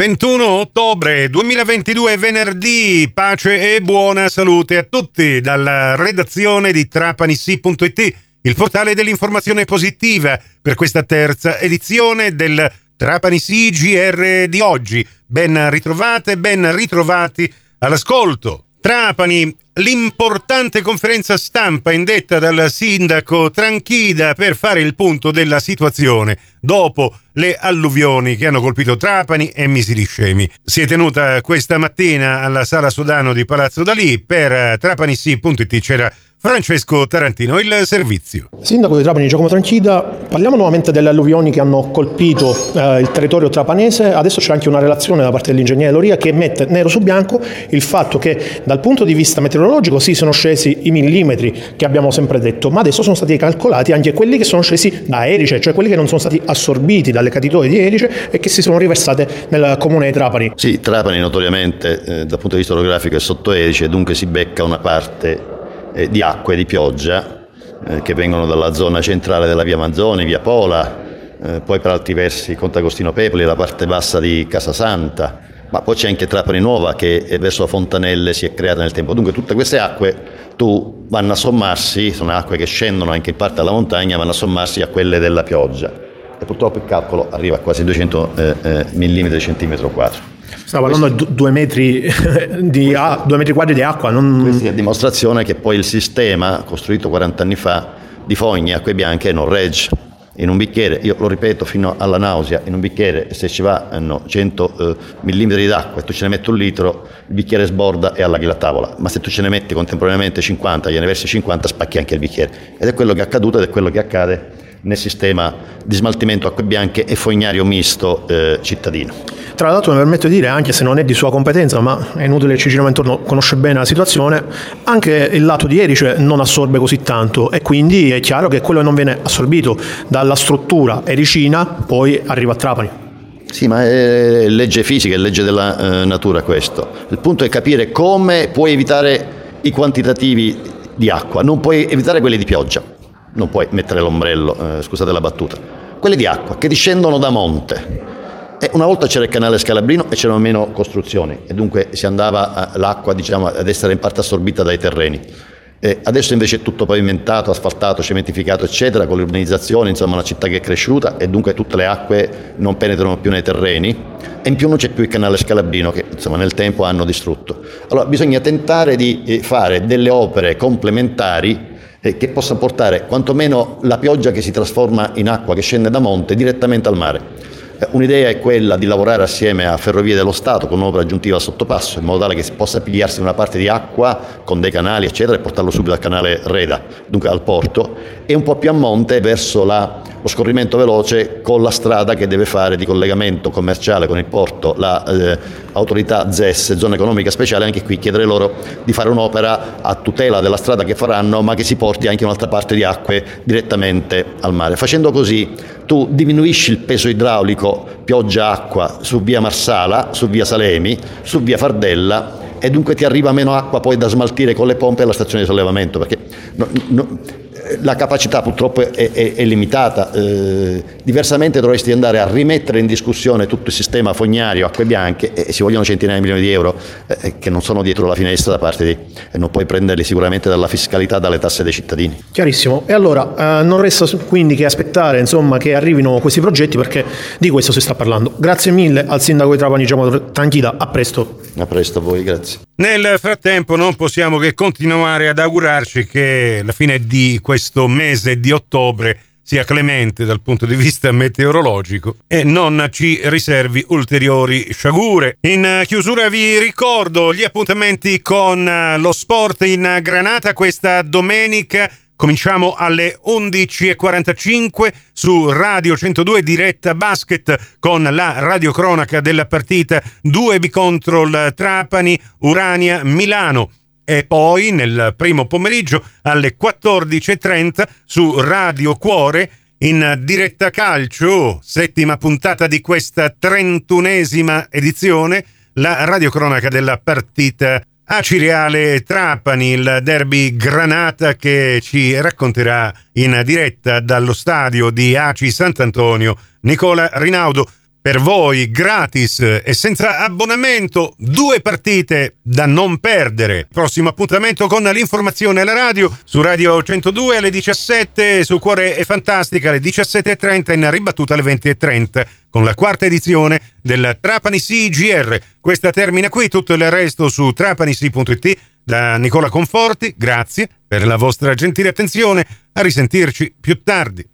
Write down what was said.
21 ottobre 2022, venerdì, pace e buona salute a tutti dalla redazione di trapanissi.it, il portale dell'informazione positiva per questa terza edizione del Trapanissi GR di oggi. Ben ritrovate, ben ritrovati all'ascolto. Trapani, l'importante conferenza stampa indetta dal sindaco Tranchida per fare il punto della situazione dopo le alluvioni che hanno colpito Trapani e Misili Scemi. Si è tenuta questa mattina alla Sala Sodano di Palazzo Dalì per trapanissi.it c'era Francesco Tarantino, il servizio. Sindaco di Trapani Giacomo Tranchida, parliamo nuovamente delle alluvioni che hanno colpito eh, il territorio trapanese. Adesso c'è anche una relazione da parte dell'ingegnere Loria che mette nero su bianco il fatto che dal punto di vista meteorologico sì sono scesi i millimetri che abbiamo sempre detto, ma adesso sono stati calcolati anche quelli che sono scesi da Erice, cioè quelli che non sono stati assorbiti dalle catitoie di Erice e che si sono riversate nel comune di Trapani. Sì, Trapani notoriamente eh, dal punto di vista orografico è sotto Erice, dunque si becca una parte eh, di acque di pioggia eh, che vengono dalla zona centrale della via Manzoni, via Pola, eh, poi per altri versi Contagostino Pepoli, la parte bassa di Casasanta, ma poi c'è anche Trapani Nuova che verso Fontanelle si è creata nel tempo. Dunque tutte queste acque tu vanno a sommarsi, sono acque che scendono anche in parte dalla montagna, vanno a sommarsi a quelle della pioggia e purtroppo il calcolo arriva a quasi 200 eh, eh, mm centimetro quadro. Stavo parlando di due metri, di, ah, due metri quadri di acqua. Non... Questa è a dimostrazione che poi il sistema, costruito 40 anni fa, di fogne, acque bianche, non regge. In un bicchiere, io lo ripeto fino alla nausea, in un bicchiere se ci vanno 100 eh, mm d'acqua e tu ce ne metti un litro, il bicchiere sborda e allaghi la tavola. Ma se tu ce ne metti contemporaneamente 50, gliene versi 50, spacchi anche il bicchiere. Ed è quello che è accaduto ed è quello che accade nel sistema di smaltimento acque bianche e fognario misto eh, cittadino. Tra l'altro mi permetto di dire, anche se non è di sua competenza, ma è inutile che ci giriamo intorno, conosce bene la situazione, anche il lato di Erice non assorbe così tanto e quindi è chiaro che quello che non viene assorbito dalla struttura ericina poi arriva a Trapani. Sì, ma è legge fisica, è legge della eh, natura questo. Il punto è capire come puoi evitare i quantitativi di acqua, non puoi evitare quelli di pioggia non puoi mettere l'ombrello, eh, scusate la battuta, quelle di acqua che discendono da monte. E una volta c'era il canale Scalabrino e c'erano meno costruzioni e dunque si andava l'acqua diciamo, ad essere in parte assorbita dai terreni. E adesso invece è tutto pavimentato, asfaltato, cementificato, eccetera, con l'urbanizzazione, insomma una città che è cresciuta e dunque tutte le acque non penetrano più nei terreni e in più non c'è più il canale Scalabrino che insomma nel tempo hanno distrutto. Allora bisogna tentare di eh, fare delle opere complementari eh, che possa portare quantomeno la pioggia che si trasforma in acqua che scende da monte direttamente al mare. Eh, un'idea è quella di lavorare assieme a Ferrovie dello Stato con un'opera aggiuntiva a sottopasso, in modo tale che si possa pigliarsi una parte di acqua con dei canali, eccetera, e portarlo subito al canale Reda, dunque al porto, e un po' più a monte verso la lo scorrimento veloce con la strada che deve fare di collegamento commerciale con il porto l'autorità eh, ZES, zona economica speciale, anche qui chiedere loro di fare un'opera a tutela della strada che faranno ma che si porti anche un'altra parte di acque direttamente al mare. Facendo così tu diminuisci il peso idraulico pioggia-acqua su via Marsala, su via Salemi, su via Fardella e dunque ti arriva meno acqua poi da smaltire con le pompe alla stazione di sollevamento perché no, no, la capacità purtroppo è, è, è limitata, eh, diversamente dovresti andare a rimettere in discussione tutto il sistema fognario, acque bianche e, si vogliono centinaia di milioni di euro eh, che non sono dietro la finestra da parte di, e non puoi prenderli sicuramente dalla fiscalità, dalle tasse dei cittadini. Chiarissimo, e allora eh, non resta quindi che aspettare insomma, che arrivino questi progetti perché di questo si sta parlando. Grazie mille al sindaco di Trapani Giacomo Tranchida, a presto. A presto a voi, grazie. Nel frattempo non possiamo che continuare ad augurarci che la fine di questo mese di ottobre sia clemente dal punto di vista meteorologico e non ci riservi ulteriori sciagure. In chiusura vi ricordo gli appuntamenti con lo sport in Granata questa domenica Cominciamo alle 11.45 su Radio 102 diretta basket con la radiocronaca della partita. 2B contro il Trapani Urania Milano. E poi nel primo pomeriggio alle 14.30 su Radio Cuore in diretta calcio, settima puntata di questa trentunesima edizione, la radiocronaca della partita Acireale Trapani, il derby Granata che ci racconterà in diretta dallo stadio di Aci Sant'Antonio Nicola Rinaudo. Per voi gratis e senza abbonamento due partite da non perdere. Prossimo appuntamento con l'informazione alla radio su Radio 102 alle 17, su Cuore e Fantastica alle 17.30 in ribattuta alle 20.30 con la quarta edizione del Trapani CGR. Questa termina qui, tutto il resto su trapanisi.it da Nicola Conforti. Grazie per la vostra gentile attenzione. A risentirci più tardi.